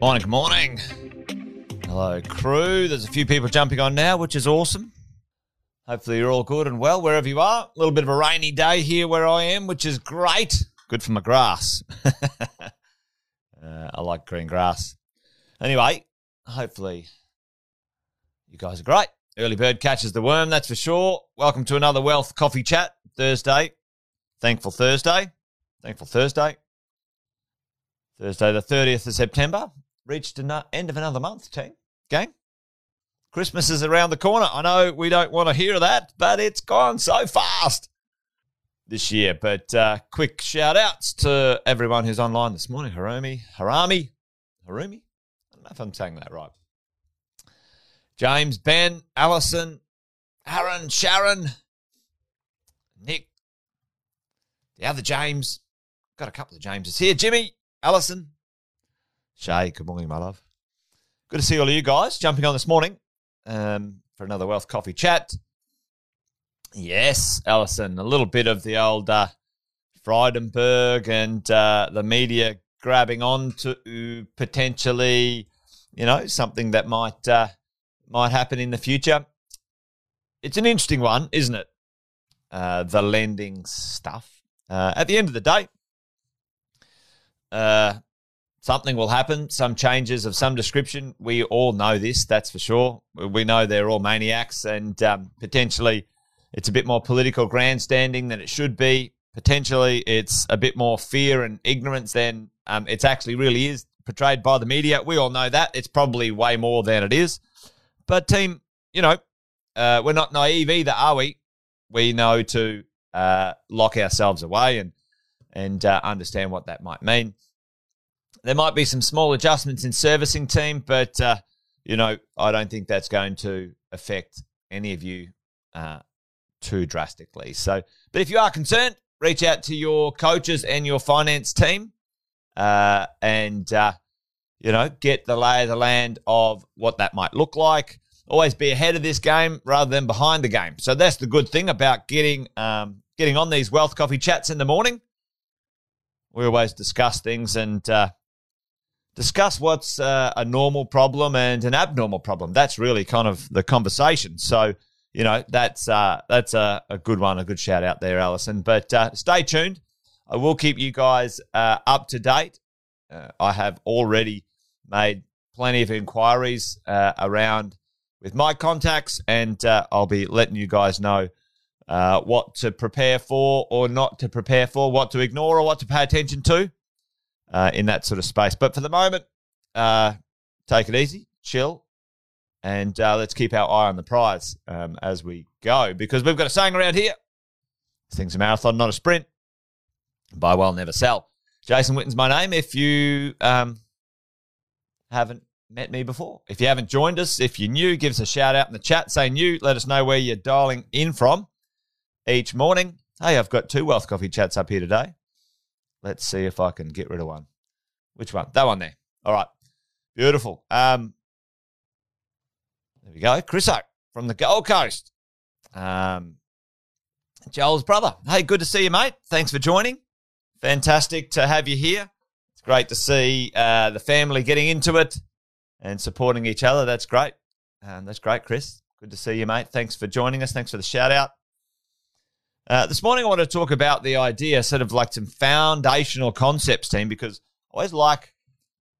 Morning, good morning. Hello, crew. There's a few people jumping on now, which is awesome. Hopefully, you're all good and well wherever you are. A little bit of a rainy day here where I am, which is great. Good for my grass. uh, I like green grass. Anyway, hopefully, you guys are great. Early bird catches the worm, that's for sure. Welcome to another Wealth Coffee Chat Thursday. Thankful Thursday. Thankful Thursday. Thursday, the 30th of September. Reached an end of another month, team. Gang. Christmas is around the corner. I know we don't want to hear that, but it's gone so fast this year. But uh, quick shout outs to everyone who's online this morning. Harumi, Harami, Harumi. I don't know if I'm saying that right. James, Ben, Allison, Aaron, Sharon, Nick, the other James. Got a couple of Jameses here. Jimmy, Allison, Shay. Good morning, my love. Good to see all of you guys jumping on this morning um, for another Wealth Coffee chat. Yes, Allison, a little bit of the old uh, Frydenberg and uh, the media grabbing on to potentially, you know, something that might uh, might happen in the future. It's an interesting one, isn't it? Uh, the lending stuff. Uh, at the end of the day, uh, something will happen, some changes of some description. We all know this, that's for sure. We know they're all maniacs, and um, potentially it's a bit more political grandstanding than it should be. Potentially it's a bit more fear and ignorance than um, actually really is portrayed by the media. We all know that. It's probably way more than it is. But, team, you know, uh, we're not naive either, are we? We know to uh, lock ourselves away and and uh, understand what that might mean. There might be some small adjustments in servicing team, but uh, you know I don't think that's going to affect any of you uh, too drastically. So, but if you are concerned, reach out to your coaches and your finance team, uh, and uh, you know get the lay of the land of what that might look like. Always be ahead of this game rather than behind the game. So that's the good thing about getting um, getting on these wealth coffee chats in the morning. We always discuss things and uh, discuss what's uh, a normal problem and an abnormal problem. That's really kind of the conversation. So, you know, that's uh, that's a, a good one, a good shout out there, Allison. But uh, stay tuned. I will keep you guys uh, up to date. Uh, I have already made plenty of inquiries uh, around with my contacts, and I'll be letting you guys know what to prepare for or not to prepare for, what to ignore or what to pay attention to uh, in that sort of space. But for the moment, uh, take it easy, chill, and uh, let's keep our eye on the prize um, as we go because we've got a saying around here this thing's a marathon, not a sprint. Buy well, never sell. Jason Witten's my name. If you um, haven't met me before, if you haven't joined us, if you're new, give us a shout out in the chat. Say new. Let us know where you're dialing in from each morning. Hey, I've got two Wealth Coffee chats up here today. Let's see if I can get rid of one. Which one? That one there. All right. Beautiful. Um, there we go. Chris O from the Gold Coast. Um, Joel's brother. Hey, good to see you, mate. Thanks for joining. Fantastic to have you here. It's great to see uh, the family getting into it and supporting each other. That's great. Um, that's great, Chris. Good to see you, mate. Thanks for joining us. Thanks for the shout out. Uh, this morning, I want to talk about the idea, sort of like some foundational concepts, team, because I always like,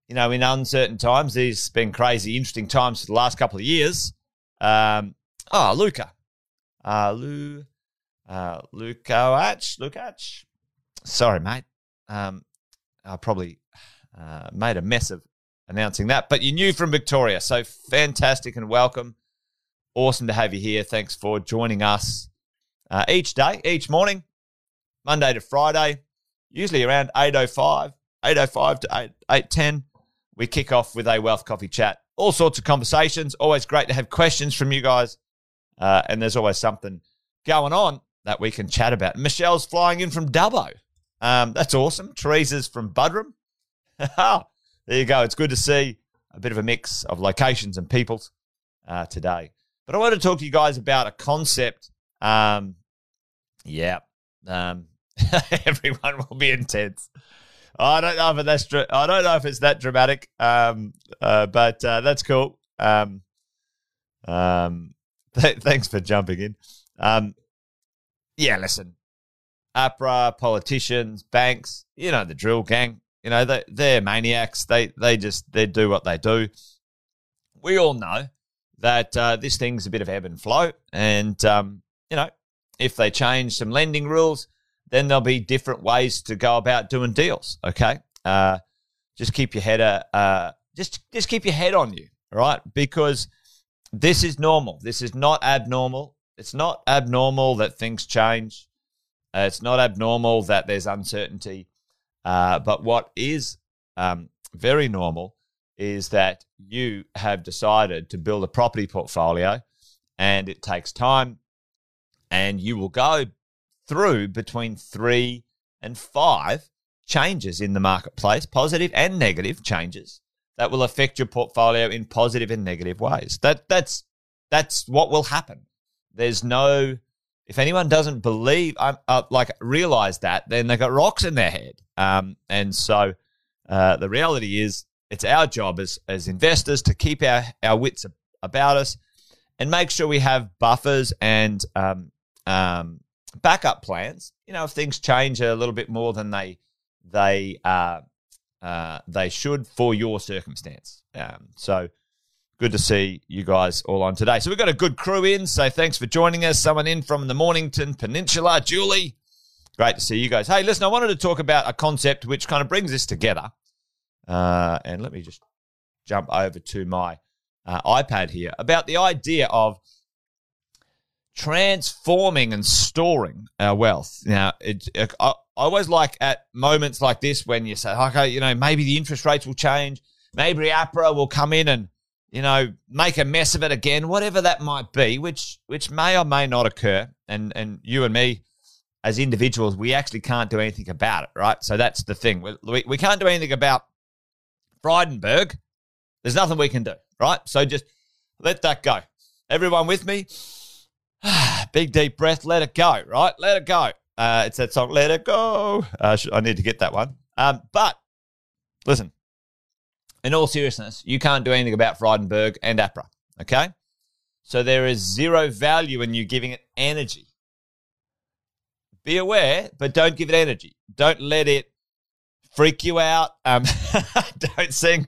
you know, in uncertain times, these been crazy, interesting times for the last couple of years. Um, oh, Luca. Uh, Lu, uh, Lukac, Lukac. Sorry, mate. Um, I probably uh, made a mess of announcing that, but you knew from Victoria. So fantastic and welcome. Awesome to have you here. Thanks for joining us uh, each day, each morning, Monday to Friday, usually around 8.05, 8.05 to 8, 8.10, we kick off with a Wealth Coffee chat. All sorts of conversations. Always great to have questions from you guys. Uh, and there's always something going on that we can chat about. Michelle's flying in from Dubbo. Um, that's awesome. Teresa's from Buderim. there you go. It's good to see a bit of a mix of locations and peoples uh, today. But I want to talk to you guys about a concept um, yeah. Um, everyone will be intense. I don't know if that's I don't know if it's that dramatic. Um, uh, but uh, that's cool. Um, um, th- thanks for jumping in. Um, yeah, listen, APRA, politicians, banks, you know the drill, gang. You know they they're maniacs. They they just they do what they do. We all know that uh, this thing's a bit of ebb and flow, and um, you know if they change some lending rules, then there'll be different ways to go about doing deals. Okay, uh, just keep your head uh, uh, just just keep your head on you, right? Because this is normal. This is not abnormal. It's not abnormal that things change. Uh, it's not abnormal that there's uncertainty. Uh, but what is um, very normal is that you have decided to build a property portfolio and it takes time and you will go through between three and five changes in the marketplace, positive and negative changes that will affect your portfolio in positive and negative ways. That that's that's what will happen. There's no if anyone doesn't believe, uh, like realize that, then they got rocks in their head. Um, and so uh, the reality is, it's our job as as investors to keep our our wits about us and make sure we have buffers and um, um, backup plans. You know, if things change a little bit more than they they uh, uh, they should for your circumstance. Um, so good to see you guys all on today. So we've got a good crew in. So thanks for joining us. Someone in from the Mornington Peninsula, Julie. Great to see you guys. Hey, listen, I wanted to talk about a concept which kind of brings this together. Uh, and let me just jump over to my uh, iPad here about the idea of transforming and storing our wealth. Now, it, it, I, I always like at moments like this when you say, okay, you know, maybe the interest rates will change, maybe APRA will come in and you know make a mess of it again, whatever that might be, which which may or may not occur. And and you and me as individuals, we actually can't do anything about it, right? So that's the thing. We, we, we can't do anything about Frydenberg. There's nothing we can do, right? So just let that go. Everyone with me? Big deep breath, let it go, right? Let it go. Uh, it's that song, Let It Go. Uh, I need to get that one. Um, but listen, in all seriousness, you can't do anything about Frydenberg and APRA, okay? So there is zero value in you giving it energy. Be aware, but don't give it energy. Don't let it freak you out. Um, don't sing.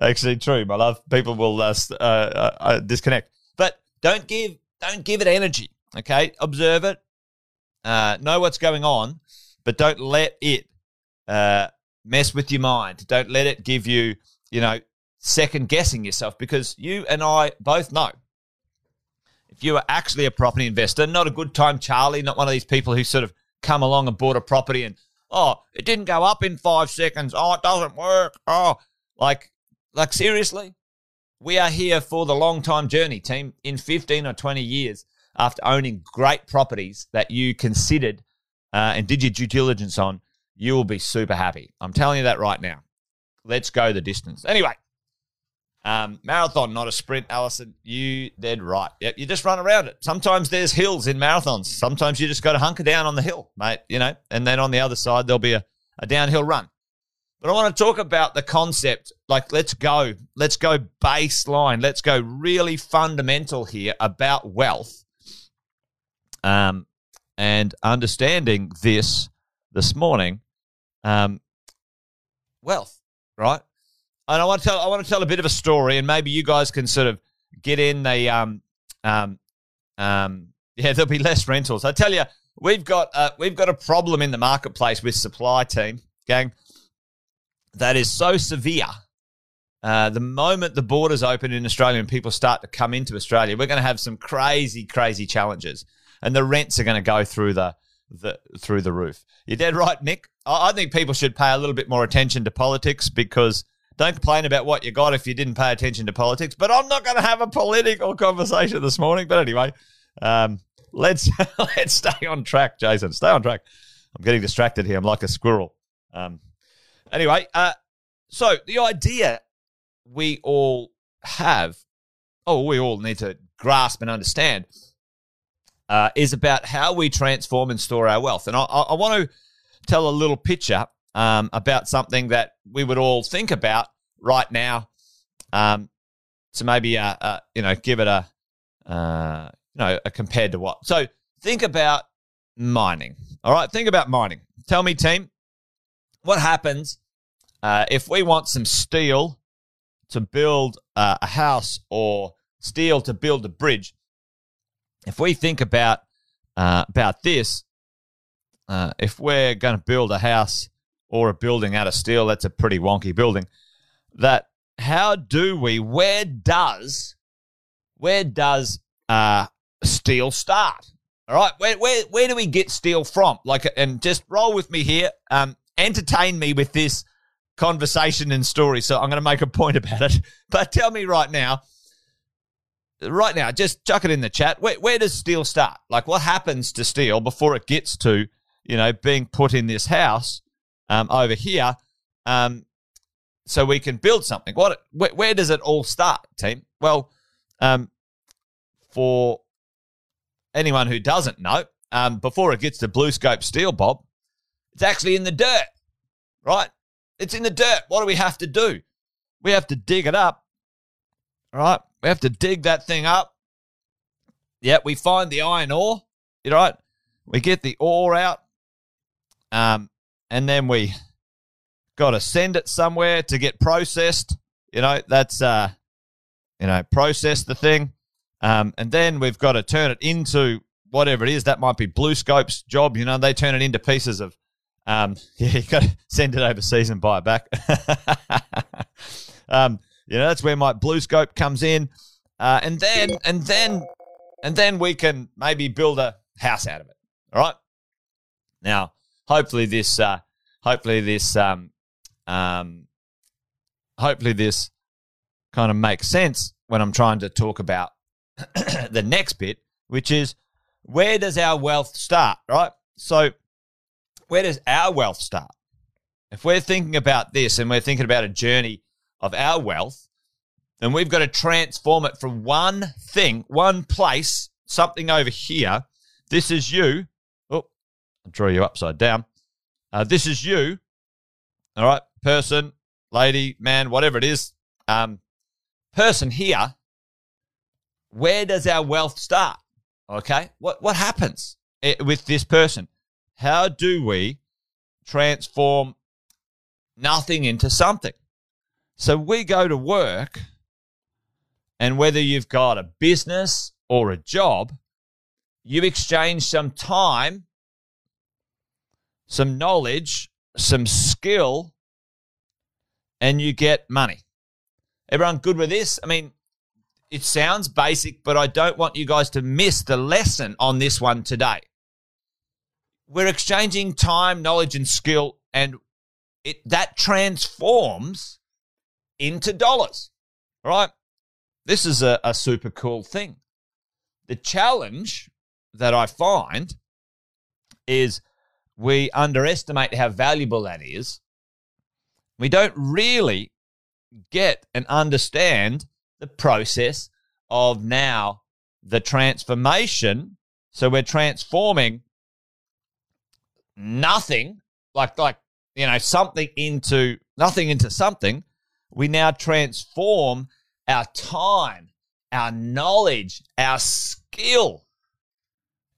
Actually, true, my love. People will uh, uh, uh, disconnect. But don't give don't give it energy. Okay, observe it, uh, know what's going on, but don't let it uh, mess with your mind. Don't let it give you, you know, second guessing yourself because you and I both know if you are actually a property investor, not a good time, Charlie, not one of these people who sort of come along and bought a property and oh, it didn't go up in five seconds. Oh, it doesn't work. Oh, like, like seriously, we are here for the long time journey, team. In 15 or 20 years, after owning great properties that you considered uh, and did your due diligence on, you will be super happy. I'm telling you that right now. Let's go the distance. Anyway, um, marathon, not a sprint, Allison. You dead right. Yep, you just run around it. Sometimes there's hills in marathons. Sometimes you just got to hunker down on the hill, mate. You know, and then on the other side there'll be a, a downhill run. But I want to talk about the concept. Like, let's go. Let's go baseline. Let's go really fundamental here about wealth. Um, and understanding this this morning, um, wealth, right? And I want to tell I want to tell a bit of a story, and maybe you guys can sort of get in the um um um yeah, there'll be less rentals. I tell you, we've got uh, we've got a problem in the marketplace with supply team, gang that is so severe. Uh, the moment the borders open in Australia and people start to come into Australia, we're going to have some crazy, crazy challenges, and the rents are going to go through the, the through the roof. You're dead right, Nick. I, I think people should pay a little bit more attention to politics because don't complain about what you got if you didn't pay attention to politics. But I'm not going to have a political conversation this morning. But anyway, um, let's let's stay on track, Jason. Stay on track. I'm getting distracted here. I'm like a squirrel. Um, Anyway, uh, so the idea we all have, oh, we all need to grasp and understand, uh, is about how we transform and store our wealth. And I, I want to tell a little picture um, about something that we would all think about right now. Um, so maybe, uh, uh, you know, give it a, uh, you know, a compared to what. So think about mining. All right, think about mining. Tell me, team, what happens uh, if we want some steel to build uh, a house or steel to build a bridge? If we think about uh, about this, uh, if we're going to build a house or a building out of steel, that's a pretty wonky building. That how do we? Where does where does uh, steel start? All right, where, where where do we get steel from? Like, and just roll with me here. Um, entertain me with this conversation and story. So I'm going to make a point about it. But tell me right now, right now, just chuck it in the chat. Where, where does steel start? Like, what happens to steel before it gets to, you know, being put in this house um, over here, um, so we can build something? What? Where, where does it all start, team? Well, um, for anyone who doesn't know, um, before it gets to BlueScope Steel, Bob, it's actually in the dirt, right? It's in the dirt. What do we have to do? We have to dig it up, all right? We have to dig that thing up. Yeah, we find the iron ore, you know, right? We get the ore out, um, and then we got to send it somewhere to get processed. You know, that's uh, you know, process the thing. Um, and then we've got to turn it into whatever it is. That might be BlueScope's job. You know, they turn it into pieces of, um, yeah, you got to send it overseas and buy it back. um, you know, that's where my BlueScope comes in. Uh, and then, and then, and then we can maybe build a house out of it. All right. Now, hopefully this, uh, hopefully this, um, um, hopefully this kind of makes sense when I'm trying to talk about the next bit, which is where does our wealth start, right? So, where does our wealth start? If we're thinking about this and we're thinking about a journey of our wealth, then we've got to transform it from one thing, one place, something over here. This is you. Oh, I'll draw you upside down. Uh, this is you. All right, person, lady, man, whatever it is. Um, person here where does our wealth start? Okay. What, what happens eh, with this person? How do we transform nothing into something? So we go to work, and whether you've got a business or a job, you exchange some time, some knowledge, some skill, and you get money. Everyone good with this? I mean, it sounds basic, but I don't want you guys to miss the lesson on this one today. We're exchanging time, knowledge, and skill, and it that transforms into dollars. Right? This is a, a super cool thing. The challenge that I find is we underestimate how valuable that is. We don't really get and understand the process of now the transformation. So we're transforming nothing, like like you know, something into nothing into something. We now transform our time, our knowledge, our skill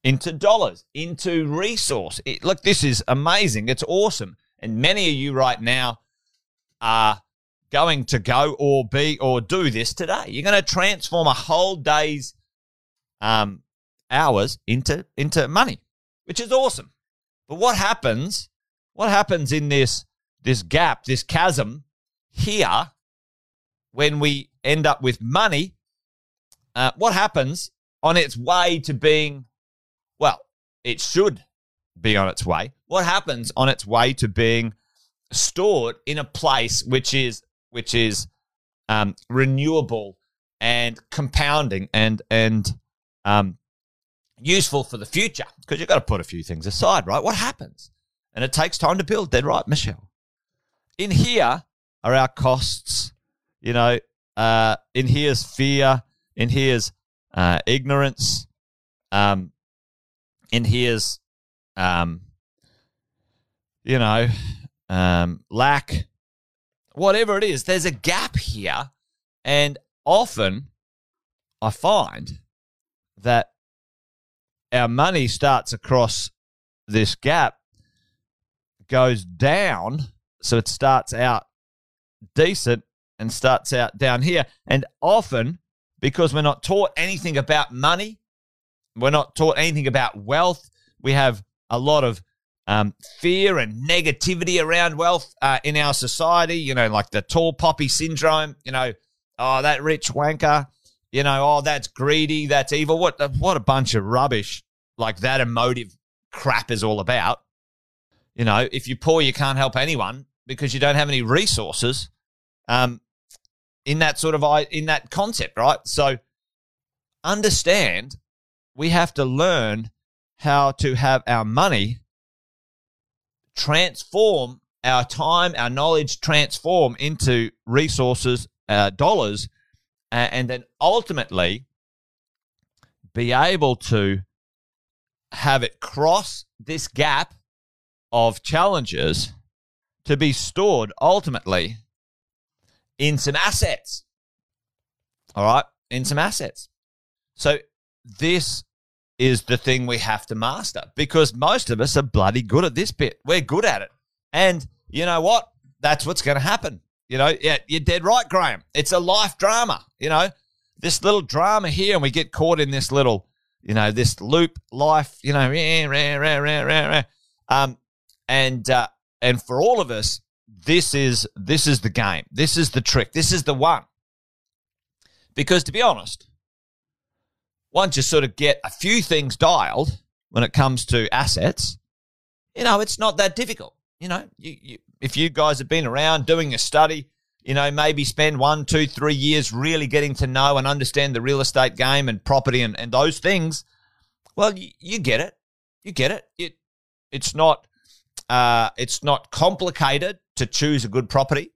into dollars, into resource. It, look, this is amazing. It's awesome. And many of you right now are going to go or be or do this today. You're going to transform a whole day's um, hours into into money, which is awesome. But what happens? What happens in this this gap, this chasm here, when we end up with money? Uh, what happens on its way to being? Well, it should be on its way. What happens on its way to being stored in a place which is which is um, renewable and compounding and and um, useful for the future because you've got to put a few things aside, right? What happens? And it takes time to build. Dead right, Michelle. In here are our costs. You know, uh, in here's fear. In here's uh, ignorance. Um, in here's, um, you know, um, lack, whatever it is, there's a gap here. And often I find that our money starts across this gap, goes down. So it starts out decent and starts out down here. And often, because we're not taught anything about money, we're not taught anything about wealth, we have a lot of um, fear and negativity around wealth uh, in our society. You know, like the tall poppy syndrome. You know, oh, that rich wanker. You know, oh, that's greedy. That's evil. What what a bunch of rubbish! Like that emotive crap is all about. You know, if you're poor, you can't help anyone because you don't have any resources. Um, in that sort of in that concept, right? So understand we have to learn how to have our money transform our time, our knowledge transform into resources, uh, dollars, and then ultimately be able to have it cross this gap of challenges to be stored ultimately in some assets. All right, in some assets. So this is the thing we have to master because most of us are bloody good at this bit. We're good at it. And you know what? That's what's going to happen. You know, yeah, you're dead right, Graham. It's a life drama. You know, this little drama here, and we get caught in this little, you know, this loop life. You know, rah, rah, rah, rah, rah, um, and uh, and for all of us, this is this is the game. This is the trick. This is the one. Because to be honest, once you sort of get a few things dialed when it comes to assets, you know, it's not that difficult. You know, you, you, if you guys have been around doing a study, you know, maybe spend one, two, three years really getting to know and understand the real estate game and property and, and those things, well, you, you get it. You get it. It it's not uh, it's not complicated to choose a good property.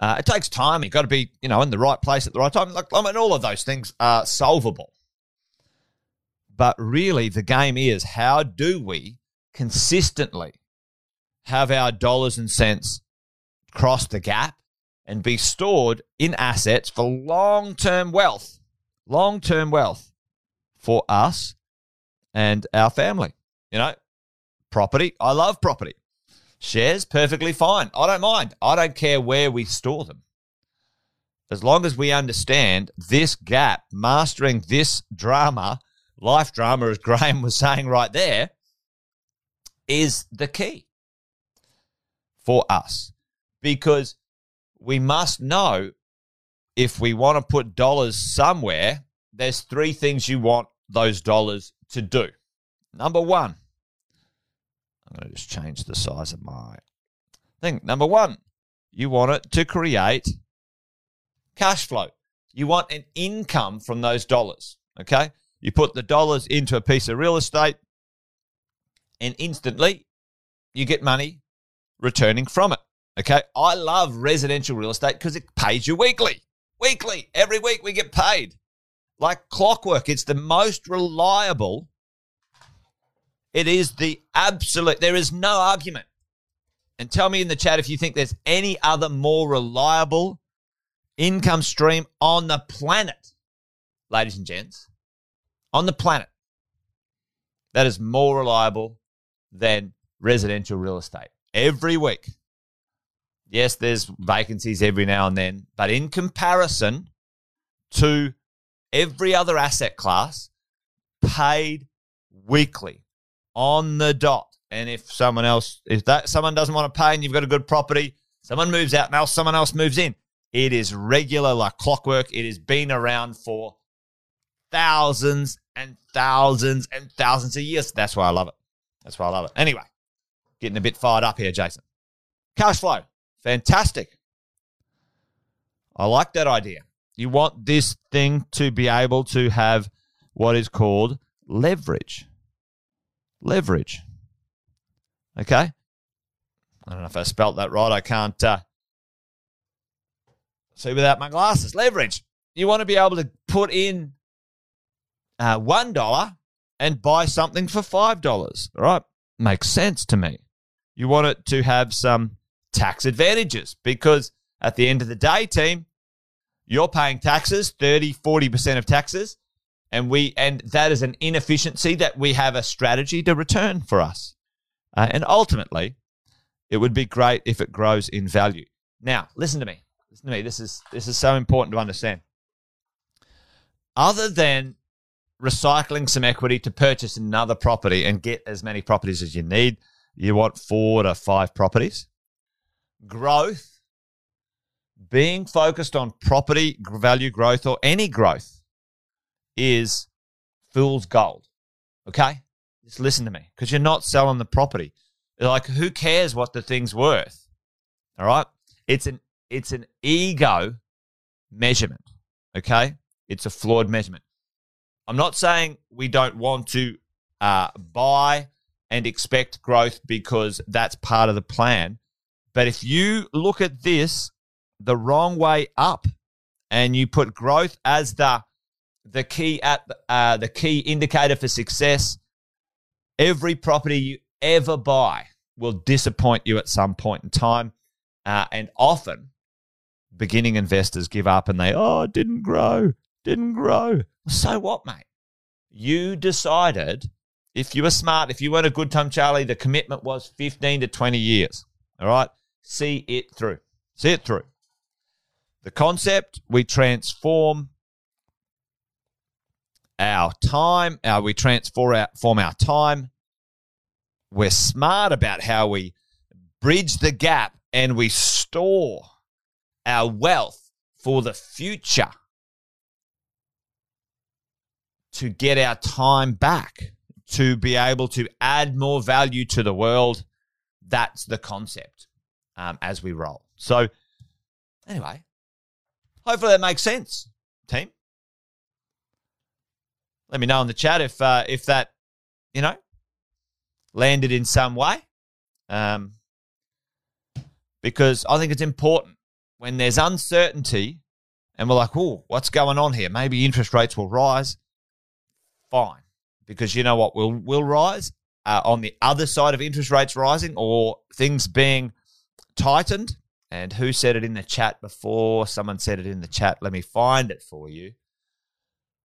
Uh, it takes time. You've got to be, you know, in the right place at the right time. Like, I mean, all of those things are solvable. But really, the game is how do we consistently have our dollars and cents cross the gap and be stored in assets for long term wealth, long term wealth for us and our family. You know, property. I love property. Shares, perfectly fine. I don't mind. I don't care where we store them. As long as we understand this gap, mastering this drama, life drama, as Graham was saying right there, is the key for us. Because we must know if we want to put dollars somewhere, there's three things you want those dollars to do. Number one, I'm going to just change the size of my thing. Number one, you want it to create cash flow. You want an income from those dollars. Okay. You put the dollars into a piece of real estate, and instantly you get money returning from it. Okay. I love residential real estate because it pays you weekly. Weekly. Every week we get paid like clockwork. It's the most reliable it is the absolute, there is no argument. And tell me in the chat if you think there's any other more reliable income stream on the planet, ladies and gents, on the planet that is more reliable than residential real estate every week. Yes, there's vacancies every now and then, but in comparison to every other asset class, paid weekly on the dot. And if someone else, if that someone doesn't want to pay and you've got a good property, someone moves out now, someone else moves in. It is regular like clockwork. It has been around for thousands and thousands and thousands of years. That's why I love it. That's why I love it. Anyway, getting a bit fired up here, Jason. Cash flow, fantastic. I like that idea. You want this thing to be able to have what is called leverage leverage. Okay? I don't know if I spelt that right. I can't uh, see without my glasses. Leverage. You want to be able to put in uh, $1 and buy something for $5. All right? Makes sense to me. You want it to have some tax advantages because at the end of the day, team, you're paying taxes, 30, 40% of taxes, and we and that is an inefficiency that we have a strategy to return for us. Uh, and ultimately, it would be great if it grows in value. Now, listen to me. Listen to me. This is this is so important to understand. Other than recycling some equity to purchase another property and get as many properties as you need, you want four to five properties. Growth, being focused on property value growth or any growth is fool's gold. Okay? Just listen to me because you're not selling the property. Like, who cares what the thing's worth? All right? It's an it's an ego measurement. Okay? It's a flawed measurement. I'm not saying we don't want to uh, buy and expect growth because that's part of the plan. But if you look at this the wrong way up and you put growth as the the key at uh, the key indicator for success, every property you ever buy will disappoint you at some point in time, uh, and often beginning investors give up and they oh it didn't grow, didn't grow. So what, mate? You decided if you were smart, if you weren't a good time, Charlie, the commitment was 15 to 20 years. All right. See it through. See it through. The concept we transform our time, our, we transform our, form our time. We're smart about how we bridge the gap and we store our wealth for the future to get our time back to be able to add more value to the world. That's the concept um, as we roll. So, anyway, hopefully that makes sense, team. Let me know in the chat if uh, if that you know landed in some way, um, because I think it's important when there's uncertainty and we're like, "Oh, what's going on here? Maybe interest rates will rise." Fine because you know what will will rise uh, on the other side of interest rates rising or things being tightened. And who said it in the chat before? Someone said it in the chat. Let me find it for you.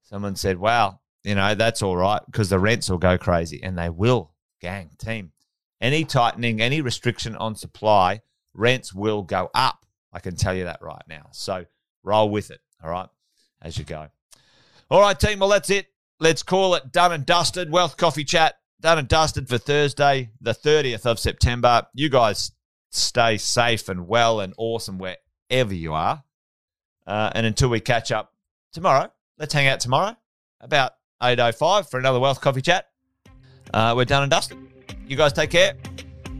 Someone said, "Wow, you know that's all right because the rents will go crazy, and they will." Gang team, any tightening, any restriction on supply, rents will go up. I can tell you that right now. So roll with it. All right, as you go. All right, team. Well, that's it let's call it done and dusted. Wealth Coffee Chat done and dusted for Thursday, the 30th of September. You guys stay safe and well and awesome wherever you are. Uh, and until we catch up tomorrow, let's hang out tomorrow about 8.05 for another Wealth Coffee Chat. Uh, we're done and dusted. You guys take care.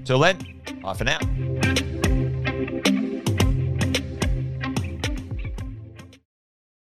Till then, bye for now.